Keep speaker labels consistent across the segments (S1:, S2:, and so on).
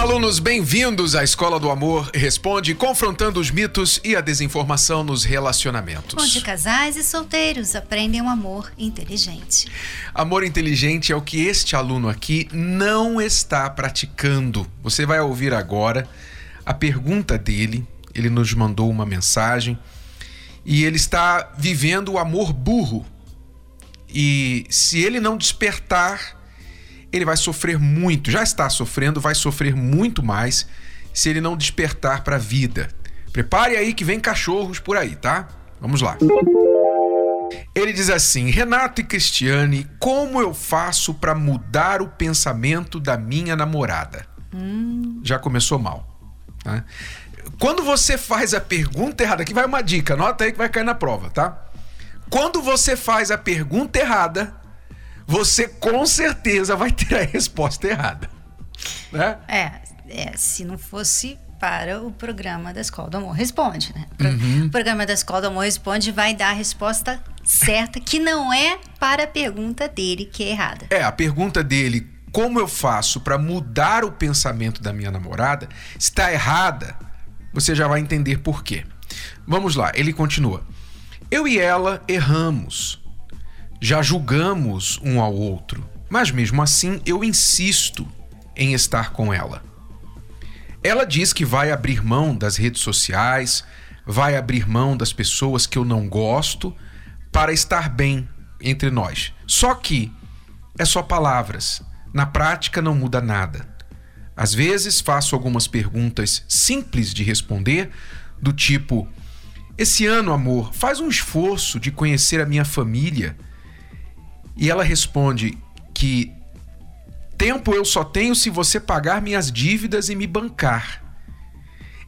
S1: Olá, alunos, bem-vindos à Escola do Amor Responde, confrontando os mitos e a desinformação nos relacionamentos.
S2: Onde casais e solteiros aprendem um amor inteligente.
S1: Amor inteligente é o que este aluno aqui não está praticando. Você vai ouvir agora a pergunta dele. Ele nos mandou uma mensagem e ele está vivendo o amor burro. E se ele não despertar ele vai sofrer muito, já está sofrendo, vai sofrer muito mais se ele não despertar para a vida. Prepare aí que vem cachorros por aí, tá? Vamos lá. Ele diz assim: Renato e Cristiane, como eu faço para mudar o pensamento da minha namorada? Hum. Já começou mal. Tá? Quando você faz a pergunta errada, aqui vai uma dica, anota aí que vai cair na prova, tá? Quando você faz a pergunta errada, você com certeza vai ter a resposta errada. Né?
S2: É, é se não fosse para o programa da Escola do Amor Responde, né?
S1: Uhum.
S2: O programa da Escola do Amor Responde vai dar a resposta certa, que não é para a pergunta dele que é errada.
S1: É, a pergunta dele, como eu faço para mudar o pensamento da minha namorada, está errada. Você já vai entender por quê. Vamos lá, ele continua. Eu e ela erramos já julgamos um ao outro, mas mesmo assim eu insisto em estar com ela. Ela diz que vai abrir mão das redes sociais, vai abrir mão das pessoas que eu não gosto para estar bem entre nós. Só que é só palavras, na prática não muda nada. Às vezes faço algumas perguntas simples de responder, do tipo: Esse ano, amor, faz um esforço de conhecer a minha família e ela responde que tempo eu só tenho se você pagar minhas dívidas e me bancar.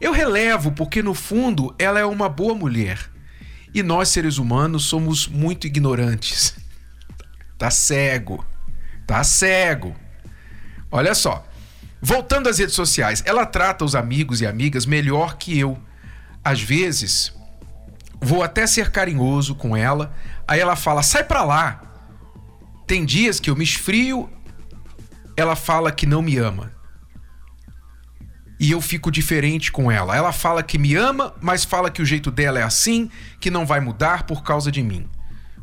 S1: Eu relevo porque, no fundo, ela é uma boa mulher. E nós, seres humanos, somos muito ignorantes. Tá cego. Tá cego. Olha só. Voltando às redes sociais, ela trata os amigos e amigas melhor que eu. Às vezes, vou até ser carinhoso com ela, aí ela fala: sai pra lá. Tem dias que eu me esfrio, ela fala que não me ama. E eu fico diferente com ela. Ela fala que me ama, mas fala que o jeito dela é assim, que não vai mudar por causa de mim.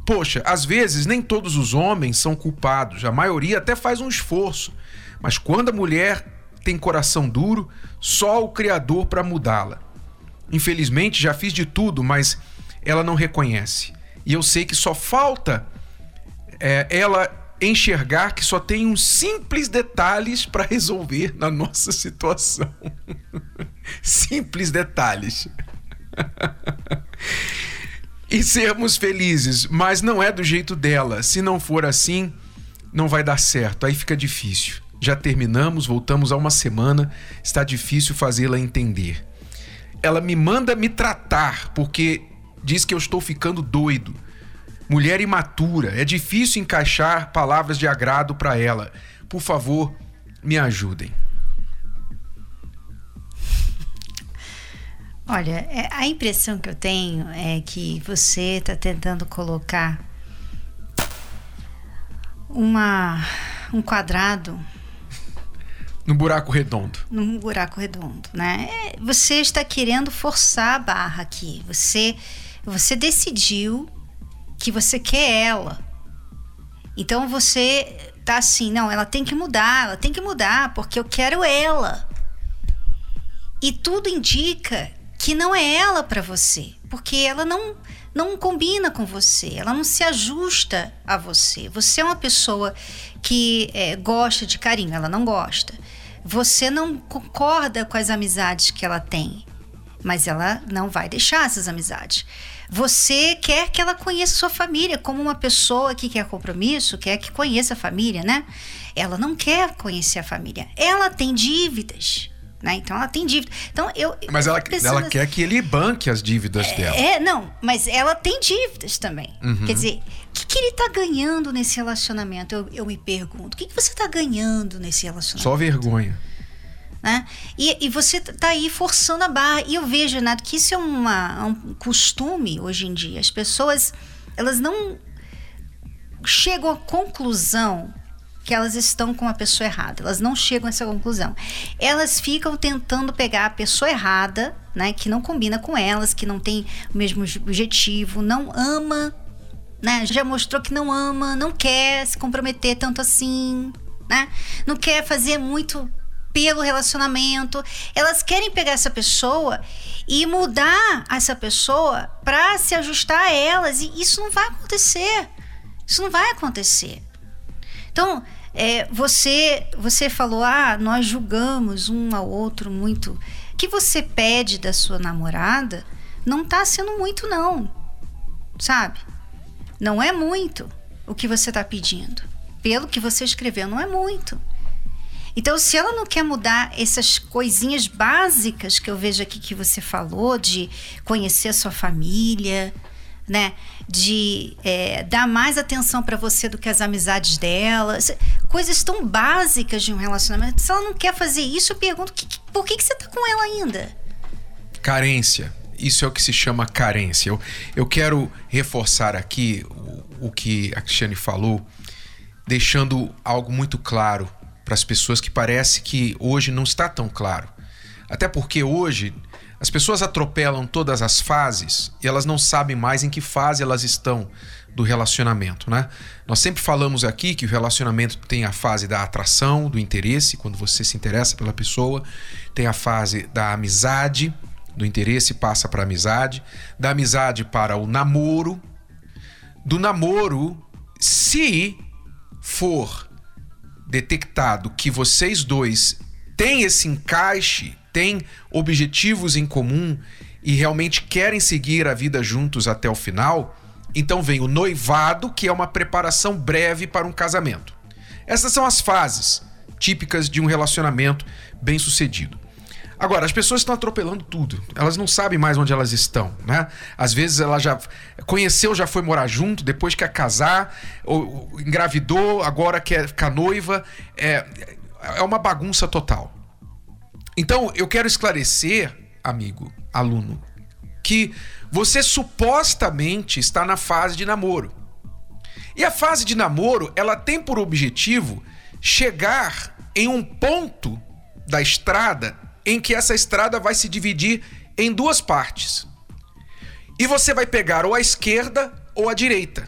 S1: Poxa, às vezes nem todos os homens são culpados, a maioria até faz um esforço. Mas quando a mulher tem coração duro, só o Criador para mudá-la. Infelizmente já fiz de tudo, mas ela não reconhece. E eu sei que só falta é, ela enxergar que só tem uns simples detalhes para resolver na nossa situação. simples detalhes. e sermos felizes, mas não é do jeito dela. Se não for assim, não vai dar certo. Aí fica difícil. Já terminamos, voltamos a uma semana, está difícil fazê-la entender. Ela me manda me tratar porque diz que eu estou ficando doido mulher imatura, é difícil encaixar palavras de agrado para ela. Por favor, me ajudem.
S2: Olha, é, a impressão que eu tenho é que você está tentando colocar uma um quadrado
S1: no buraco redondo.
S2: Num buraco redondo, né? É, você está querendo forçar a barra aqui. Você você decidiu que você quer ela. Então você tá assim, não, ela tem que mudar, ela tem que mudar, porque eu quero ela. E tudo indica que não é ela para você, porque ela não não combina com você, ela não se ajusta a você. Você é uma pessoa que é, gosta de carinho, ela não gosta. Você não concorda com as amizades que ela tem, mas ela não vai deixar essas amizades. Você quer que ela conheça sua família, como uma pessoa que quer compromisso, quer que conheça a família, né? Ela não quer conhecer a família. Ela tem dívidas. Né? Então ela tem dívida. Então eu.
S1: Mas ela, ela quer que ele banque as dívidas
S2: é,
S1: dela.
S2: É, não, mas ela tem dívidas também.
S1: Uhum.
S2: Quer dizer, o que, que ele está ganhando nesse relacionamento? Eu, eu me pergunto. O que, que você está ganhando nesse relacionamento?
S1: Só vergonha.
S2: Né? E, e você tá aí forçando a barra. E eu vejo, Renato, que isso é uma, um costume hoje em dia. As pessoas, elas não chegam à conclusão que elas estão com a pessoa errada. Elas não chegam a essa conclusão. Elas ficam tentando pegar a pessoa errada, né, que não combina com elas, que não tem o mesmo objetivo, não ama, né? Já mostrou que não ama, não quer se comprometer tanto assim, né? Não quer fazer muito pelo relacionamento. Elas querem pegar essa pessoa e mudar essa pessoa para se ajustar a elas. E isso não vai acontecer. Isso não vai acontecer. Então, é, você, você falou, ah, nós julgamos um ao outro muito. O que você pede da sua namorada não está sendo muito, não. Sabe? Não é muito o que você está pedindo. Pelo que você escreveu, não é muito. Então, se ela não quer mudar essas coisinhas básicas que eu vejo aqui que você falou, de conhecer a sua família, né? De é, dar mais atenção para você do que as amizades dela, coisas tão básicas de um relacionamento. Se ela não quer fazer isso, eu pergunto que, que, por que, que você tá com ela ainda?
S1: Carência. Isso é o que se chama carência. Eu, eu quero reforçar aqui o, o que a Cristiane falou, deixando algo muito claro para as pessoas que parece que hoje não está tão claro. Até porque hoje as pessoas atropelam todas as fases e elas não sabem mais em que fase elas estão do relacionamento, né? Nós sempre falamos aqui que o relacionamento tem a fase da atração, do interesse, quando você se interessa pela pessoa, tem a fase da amizade, do interesse passa para amizade, da amizade para o namoro, do namoro, se for detectado que vocês dois têm esse encaixe têm objetivos em comum e realmente querem seguir a vida juntos até o final, então vem o noivado, que é uma preparação breve para um casamento. Essas são as fases típicas de um relacionamento bem-sucedido. Agora, as pessoas estão atropelando tudo. Elas não sabem mais onde elas estão, né? Às vezes ela já conheceu, já foi morar junto, depois quer casar, ou engravidou, agora quer ficar noiva. É, é uma bagunça total. Então, eu quero esclarecer, amigo, aluno, que você supostamente está na fase de namoro. E a fase de namoro, ela tem por objetivo chegar em um ponto da estrada em que essa estrada vai se dividir em duas partes. E você vai pegar ou a esquerda ou a direita.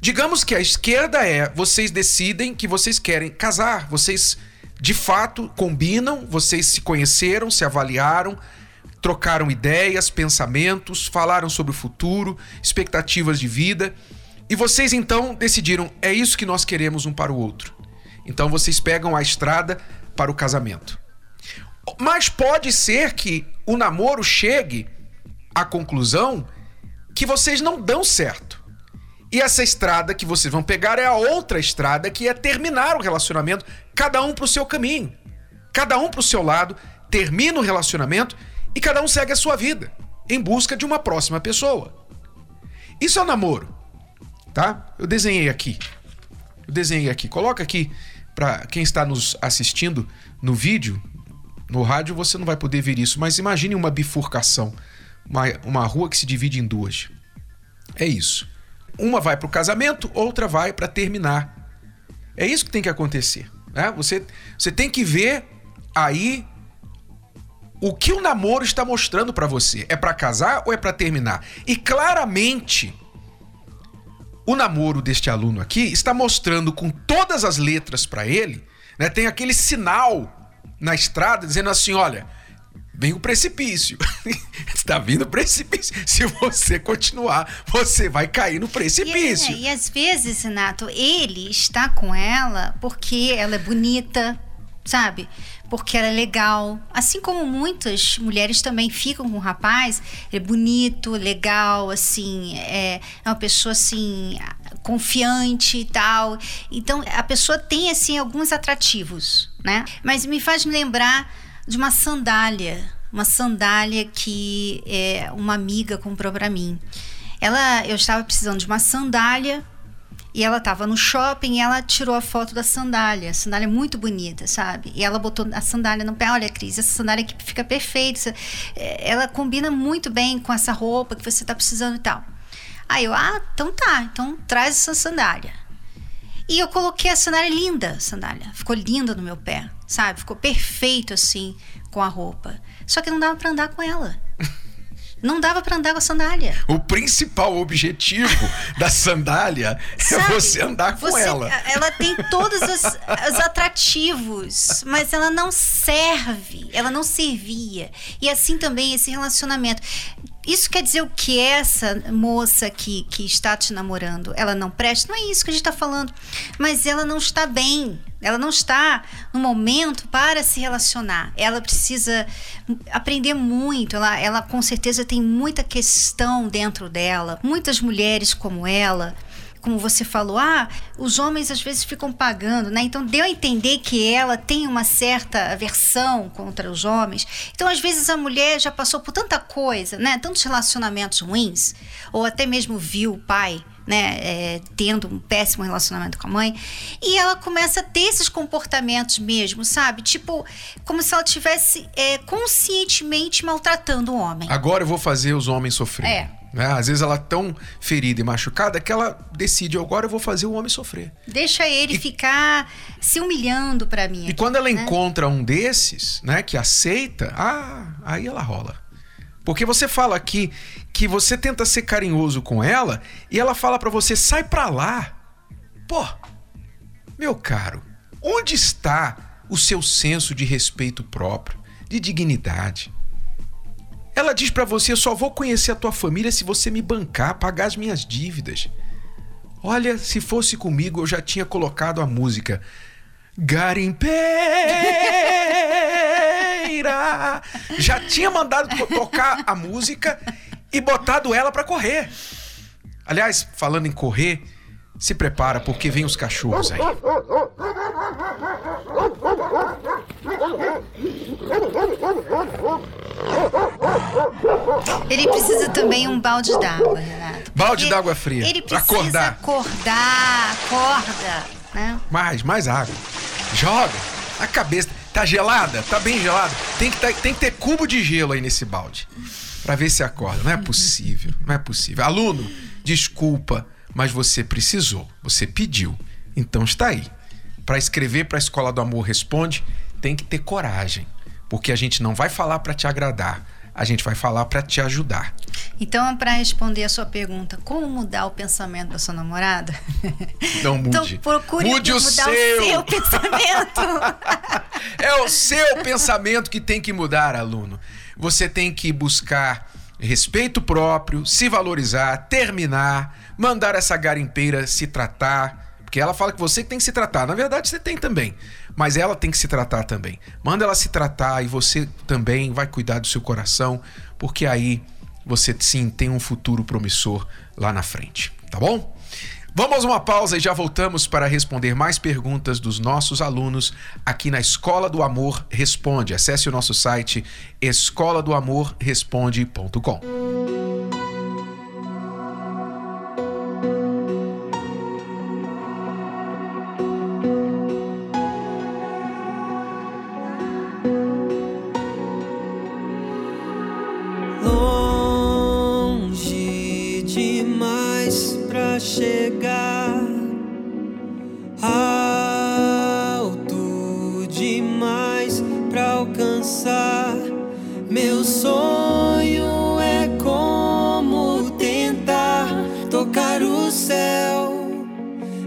S1: Digamos que a esquerda é vocês decidem que vocês querem casar, vocês de fato combinam, vocês se conheceram, se avaliaram, trocaram ideias, pensamentos, falaram sobre o futuro, expectativas de vida, e vocês então decidiram, é isso que nós queremos um para o outro. Então vocês pegam a estrada para o casamento. Mas pode ser que o namoro chegue à conclusão que vocês não dão certo. E essa estrada que vocês vão pegar é a outra estrada que é terminar o relacionamento, cada um pro seu caminho. Cada um pro seu lado, termina o relacionamento e cada um segue a sua vida em busca de uma próxima pessoa. Isso é o namoro, tá? Eu desenhei aqui. Eu desenhei aqui. Coloca aqui para quem está nos assistindo no vídeo. No rádio você não vai poder ver isso, mas imagine uma bifurcação, uma, uma rua que se divide em duas. É isso. Uma vai para o casamento, outra vai para terminar. É isso que tem que acontecer. Né? Você, você tem que ver aí o que o namoro está mostrando para você. É para casar ou é para terminar? E claramente, o namoro deste aluno aqui está mostrando com todas as letras para ele, né? Tem aquele sinal na estrada dizendo assim, olha, vem o precipício. Está vindo o precipício. Se você continuar, você vai cair no precipício.
S2: E, e, às vezes, Renato, ele está com ela porque ela é bonita, sabe? Porque ela é legal. Assim como muitas mulheres também ficam com o rapaz, ele é bonito, legal, assim, é, é uma pessoa assim confiante e tal. Então a pessoa tem assim alguns atrativos, né? Mas me faz me lembrar de uma sandália, uma sandália que é, uma amiga comprou para mim. Ela, eu estava precisando de uma sandália E ela estava no shopping e ela tirou a foto da sandália. A sandália é muito bonita, sabe? E ela botou a sandália no pé. Olha, Cris, essa sandália aqui fica perfeita. Ela combina muito bem com essa roupa que você está precisando e tal. Aí eu, ah, então tá, então traz essa sandália. E eu coloquei a sandália linda, sandália. Ficou linda no meu pé, sabe? Ficou perfeito assim com a roupa. Só que não dava para andar com ela. Não dava para andar com a sandália.
S1: O principal objetivo da sandália Sabe, é você andar com você, ela.
S2: Ela tem todos os, os, atrativos, mas ela não serve, ela não servia. E assim também esse relacionamento. Isso quer dizer o que essa moça que, que está te namorando, ela não presta? Não é isso que a gente está falando. Mas ela não está bem. Ela não está no momento para se relacionar. Ela precisa aprender muito. Ela, ela com certeza tem muita questão dentro dela. Muitas mulheres como ela como você falou, ah, os homens às vezes ficam pagando, né? Então deu a entender que ela tem uma certa aversão contra os homens. Então às vezes a mulher já passou por tanta coisa, né? Tantos relacionamentos ruins, ou até mesmo viu o pai né, é, tendo um péssimo relacionamento com a mãe, e ela começa a ter esses comportamentos mesmo, sabe? Tipo, como se ela tivesse é, conscientemente maltratando o homem.
S1: Agora eu vou fazer os homens sofrer.
S2: É.
S1: Né? Às vezes ela é tão ferida e machucada que ela decide, agora eu vou fazer o homem sofrer.
S2: Deixa ele e, ficar se humilhando para mim.
S1: E aqui, quando ela né? encontra um desses, né, que aceita, ah, aí ela rola. Porque você fala aqui que você tenta ser carinhoso com ela e ela fala para você, sai pra lá. Pô, meu caro, onde está o seu senso de respeito próprio, de dignidade? Ela diz para você: eu só vou conhecer a tua família se você me bancar, pagar as minhas dívidas. Olha, se fosse comigo, eu já tinha colocado a música Garimpeira. Já tinha mandado tocar a música e botado ela para correr. Aliás, falando em correr, se prepara porque vem os cachorros aí.
S2: Ele precisa também um balde d'água, Renato.
S1: Balde d'água fria.
S2: Ele precisa
S1: acordar.
S2: acordar, acorda, né?
S1: Mais, mais água. Joga. A cabeça tá gelada, tá bem gelada. Tem que, tá, tem que ter cubo de gelo aí nesse balde para ver se acorda. Não é possível, não é possível. Aluno, desculpa, mas você precisou, você pediu. Então está aí. Para escrever para a Escola do Amor Responde, tem que ter coragem, porque a gente não vai falar para te agradar, a gente vai falar para te ajudar.
S2: Então, para responder a sua pergunta, como mudar o pensamento da sua namorada?
S1: Não mude.
S2: Então, procure
S1: mude
S2: mudar
S1: o seu.
S2: o seu pensamento.
S1: é o seu pensamento que tem que mudar, aluno. Você tem que buscar respeito próprio, se valorizar, terminar, mandar essa garimpeira se tratar. Porque ela fala que você tem que se tratar. Na verdade, você tem também. Mas ela tem que se tratar também. Manda ela se tratar e você também vai cuidar do seu coração, porque aí você sim tem um futuro promissor lá na frente. Tá bom? Vamos a uma pausa e já voltamos para responder mais perguntas dos nossos alunos aqui na Escola do Amor Responde. Acesse o nosso site escola do amor responde.com.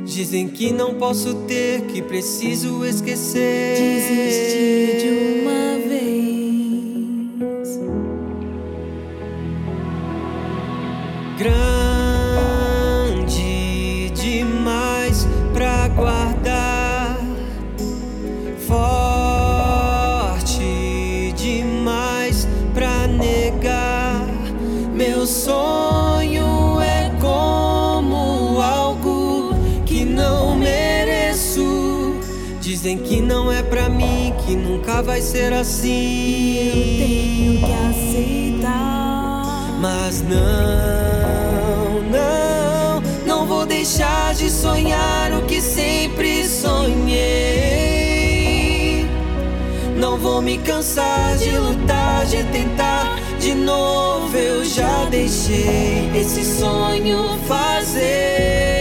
S3: Dizem que não posso ter, que preciso esquecer.
S4: Desistir de uma
S3: nunca vai ser assim.
S4: Eu tenho que aceitar.
S3: Mas não, não, não vou deixar de sonhar o que sempre sonhei. Não vou me cansar de lutar, de tentar de novo. Eu já deixei esse sonho fazer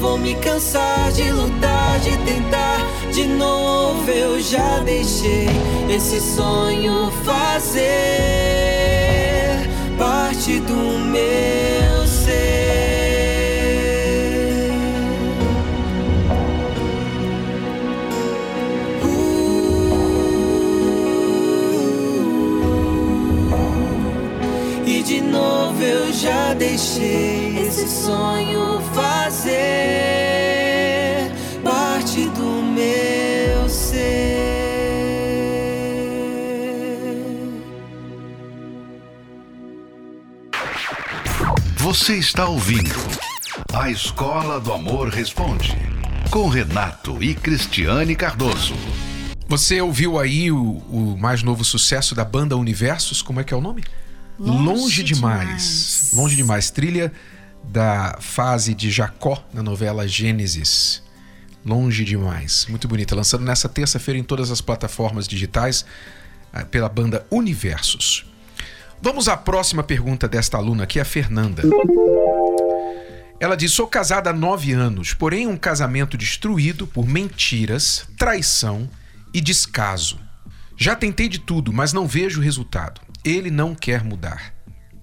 S3: vou me cansar de lutar, de tentar de novo. Eu já deixei esse sonho fazer parte do meu ser. E de novo eu já deixei sonho fazer parte do meu ser.
S5: Você está ouvindo A Escola do Amor Responde, com Renato e Cristiane Cardoso.
S1: Você ouviu aí o, o mais novo sucesso da banda Universos? Como é que é o nome?
S2: Longe
S1: demais.
S2: Demais.
S1: Longe demais. Trilha da fase de Jacó na novela Gênesis. Longe demais. Muito bonita. Lançando nessa terça-feira em todas as plataformas digitais eh, pela banda Universos. Vamos à próxima pergunta desta aluna aqui, a Fernanda. Ela diz: Sou casada há nove anos, porém um casamento destruído por mentiras, traição e descaso. Já tentei de tudo, mas não vejo resultado. Ele não quer mudar.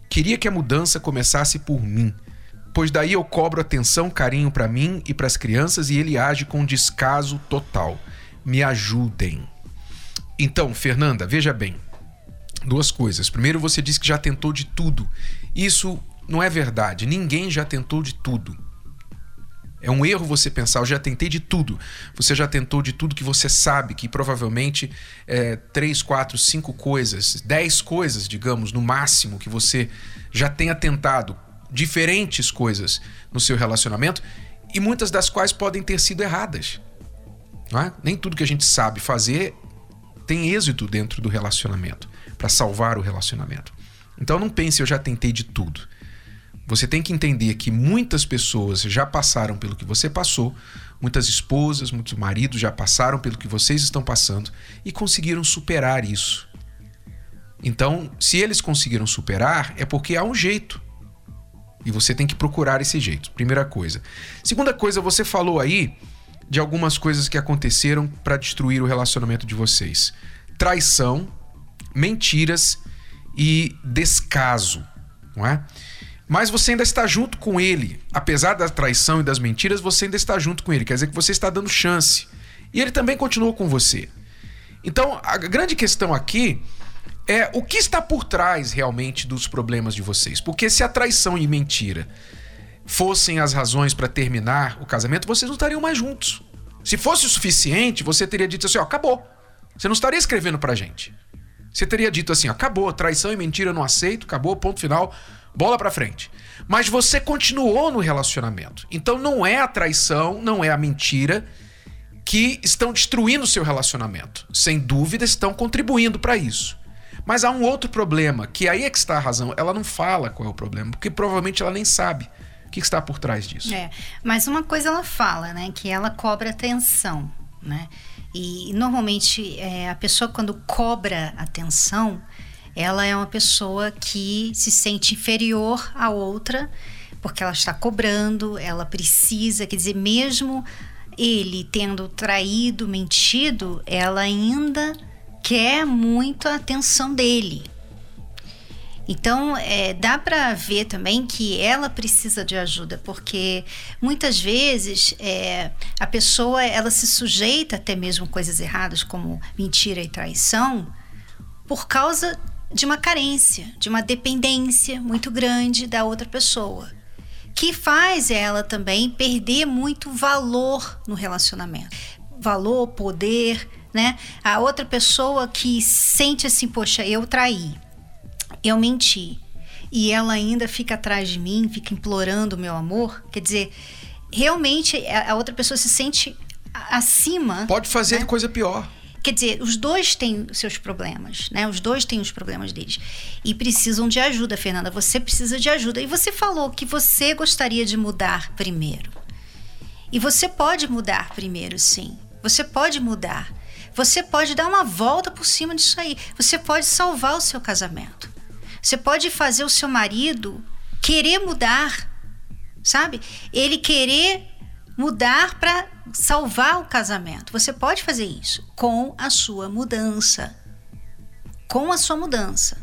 S1: Queria que a mudança começasse por mim, pois daí eu cobro atenção, carinho para mim e para as crianças e ele age com descaso total. Me ajudem. Então, Fernanda, veja bem. Duas coisas. Primeiro, você disse que já tentou de tudo. Isso não é verdade. Ninguém já tentou de tudo. É um erro você pensar, eu já tentei de tudo. Você já tentou de tudo que você sabe, que provavelmente é três, quatro, cinco coisas, dez coisas, digamos, no máximo, que você já tenha tentado, diferentes coisas no seu relacionamento, e muitas das quais podem ter sido erradas. É? Nem tudo que a gente sabe fazer tem êxito dentro do relacionamento, para salvar o relacionamento. Então não pense, eu já tentei de tudo. Você tem que entender que muitas pessoas já passaram pelo que você passou, muitas esposas, muitos maridos já passaram pelo que vocês estão passando e conseguiram superar isso. Então, se eles conseguiram superar, é porque há um jeito. E você tem que procurar esse jeito. Primeira coisa. Segunda coisa, você falou aí de algumas coisas que aconteceram para destruir o relacionamento de vocês: traição, mentiras e descaso, não é? Mas você ainda está junto com ele. Apesar da traição e das mentiras, você ainda está junto com ele. Quer dizer que você está dando chance. E ele também continua com você. Então, a grande questão aqui é o que está por trás realmente dos problemas de vocês. Porque se a traição e mentira fossem as razões para terminar o casamento, vocês não estariam mais juntos. Se fosse o suficiente, você teria dito assim: ó, acabou. Você não estaria escrevendo pra gente. Você teria dito assim: ó, acabou, traição e mentira não aceito, acabou, ponto final, bola pra frente. Mas você continuou no relacionamento. Então não é a traição, não é a mentira que estão destruindo o seu relacionamento. Sem dúvida estão contribuindo para isso. Mas há um outro problema, que aí é que está a razão. Ela não fala qual é o problema, porque provavelmente ela nem sabe o que está por trás disso.
S2: É, mas uma coisa ela fala, né? Que ela cobra atenção, né? E normalmente é, a pessoa quando cobra atenção, ela é uma pessoa que se sente inferior à outra, porque ela está cobrando, ela precisa, quer dizer, mesmo ele tendo traído, mentido, ela ainda quer muito a atenção dele. Então, é, dá para ver também que ela precisa de ajuda, porque muitas vezes é, a pessoa ela se sujeita até mesmo coisas erradas, como mentira e traição, por causa de uma carência, de uma dependência muito grande da outra pessoa. que faz ela também perder muito valor no relacionamento. Valor, poder, né? A outra pessoa que sente assim, poxa, eu traí, eu menti, e ela ainda fica atrás de mim, fica implorando o meu amor, quer dizer, realmente a outra pessoa se sente acima.
S1: Pode fazer
S2: né?
S1: coisa pior.
S2: Quer dizer, os dois têm seus problemas, né? Os dois têm os problemas deles. E precisam de ajuda, Fernanda. Você precisa de ajuda. E você falou que você gostaria de mudar primeiro. E você pode mudar primeiro, sim. Você pode mudar. Você pode dar uma volta por cima disso aí. Você pode salvar o seu casamento. Você pode fazer o seu marido querer mudar, sabe? Ele querer mudar para salvar o casamento. Você pode fazer isso com a sua mudança. Com a sua mudança.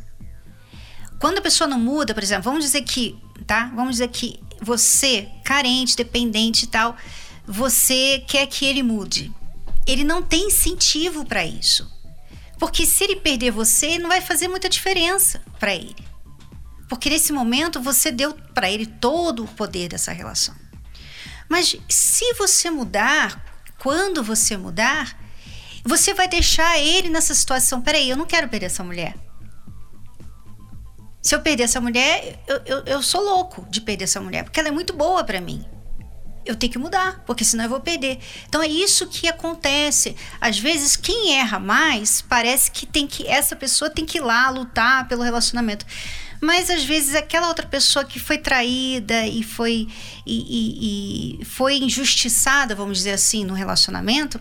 S2: Quando a pessoa não muda, por exemplo, vamos dizer que, tá? Vamos dizer que você, carente, dependente e tal, você quer que ele mude. Ele não tem incentivo para isso. Porque se ele perder você, não vai fazer muita diferença para ele. Porque nesse momento você deu para ele todo o poder dessa relação. Mas se você mudar, quando você mudar, você vai deixar ele nessa situação. Peraí, eu não quero perder essa mulher. Se eu perder essa mulher, eu, eu, eu sou louco de perder essa mulher, porque ela é muito boa para mim. Eu tenho que mudar, porque senão eu vou perder. Então é isso que acontece. Às vezes, quem erra mais, parece que tem que essa pessoa tem que ir lá lutar pelo relacionamento. Mas às vezes aquela outra pessoa que foi traída e foi e, e- e foi injustiçada, vamos dizer assim, no relacionamento,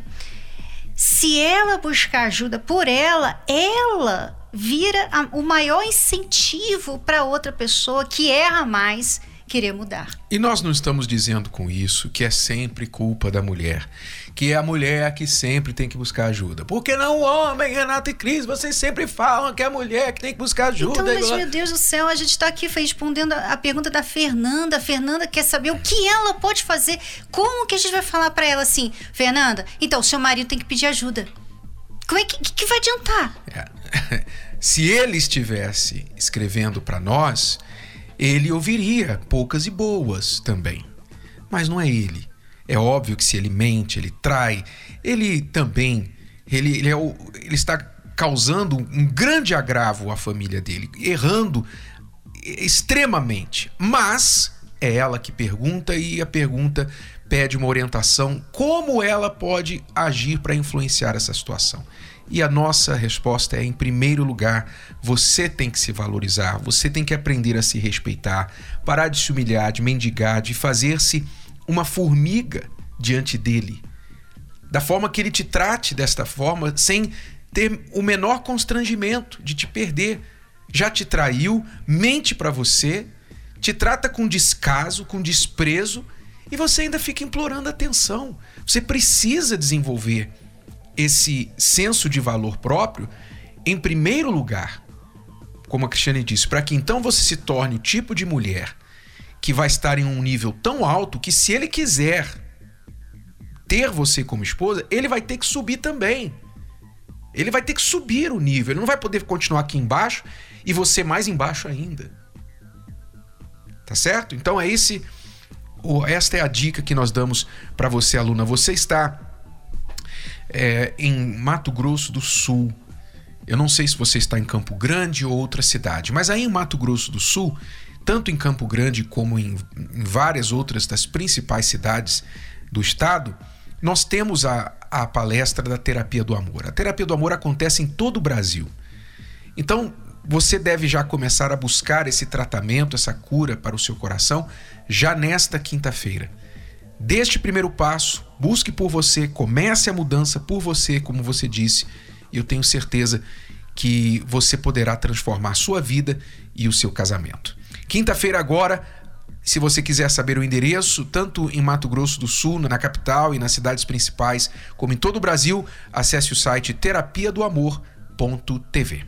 S2: se ela buscar ajuda por ela, ela vira a- o maior incentivo para outra pessoa que erra mais querer mudar.
S1: E nós não estamos dizendo com isso que é sempre culpa da mulher, que é a mulher que sempre tem que buscar ajuda. Porque não o homem, Renato e Cris, vocês sempre falam que é a mulher que tem que buscar ajuda.
S2: Então, mas meu Deus do céu, a gente está aqui respondendo a pergunta da Fernanda. A Fernanda quer saber o que ela pode fazer. Como que a gente vai falar para ela assim, Fernanda? Então, seu marido tem que pedir ajuda. Como é que, que, que vai adiantar?
S1: É. Se ele estivesse escrevendo para nós, ele ouviria poucas e boas também. Mas não é ele. É óbvio que se ele mente, ele trai, ele também ele, ele, é o- ele está causando um grande agravo à família dele, errando extremamente. Mas é ela que pergunta e a pergunta pede uma orientação como ela pode agir para influenciar essa situação. E a nossa resposta é: em primeiro lugar, você tem que se valorizar, você tem que aprender a se respeitar, parar de se humilhar, de mendigar, de fazer-se uma formiga diante dele. Da forma que ele te trate desta forma, sem ter o menor constrangimento de te perder. Já te traiu, mente para você, te trata com descaso, com desprezo e você ainda fica implorando atenção. Você precisa desenvolver esse senso de valor próprio em primeiro lugar, como a Cristiane disse, para que então você se torne o tipo de mulher que vai estar em um nível tão alto que se ele quiser ter você como esposa, ele vai ter que subir também. Ele vai ter que subir o nível, ele não vai poder continuar aqui embaixo e você mais embaixo ainda. Tá certo? Então é esse esta é a dica que nós damos para você, aluna. Você está é, em Mato Grosso do Sul. Eu não sei se você está em Campo Grande ou outra cidade, mas aí em Mato Grosso do Sul, tanto em Campo Grande como em, em várias outras das principais cidades do estado, nós temos a, a palestra da Terapia do Amor. A Terapia do Amor acontece em todo o Brasil. Então, você deve já começar a buscar esse tratamento, essa cura para o seu coração já nesta quinta-feira. Deste primeiro passo, busque por você, comece a mudança por você, como você disse, e eu tenho certeza que você poderá transformar a sua vida e o seu casamento. Quinta-feira agora, se você quiser saber o endereço, tanto em Mato Grosso do Sul, na capital e nas cidades principais, como em todo o Brasil, acesse o site terapia do amor.tv.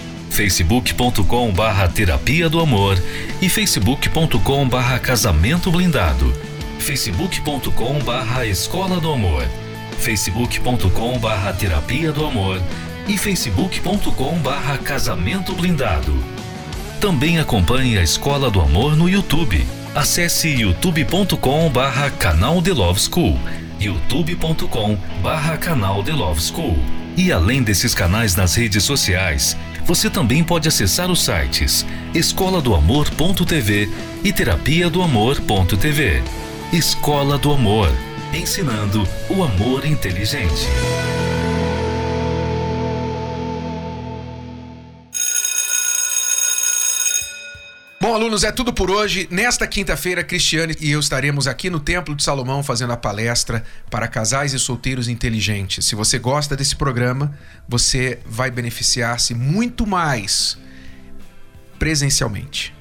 S6: facebook.com barra Terapia do Amor e facebook.com barra Casamento Blindado, facebook.com barra Escola do Amor, facebook.com barra Terapia do Amor e facebook.com barra Casamento Blindado. Também acompanhe a Escola do Amor no YouTube. Acesse youtube.com barra canal The Love School youtube.com barra canal The Love School. E além desses canais nas redes sociais, você também pode acessar os sites escola do amor.tv e terapia do amor.tv. Escola do Amor, ensinando o amor inteligente.
S1: Bom, alunos, é tudo por hoje. Nesta quinta-feira, Cristiane e eu estaremos aqui no Templo de Salomão fazendo a palestra para casais e solteiros inteligentes. Se você gosta desse programa, você vai beneficiar-se muito mais presencialmente.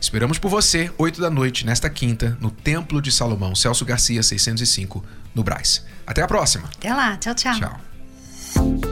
S1: Esperamos por você, 8 da noite, nesta quinta, no Templo de Salomão, Celso Garcia, 605, no Braz. Até a próxima.
S2: Até lá. Tchau, tchau.
S1: Tchau.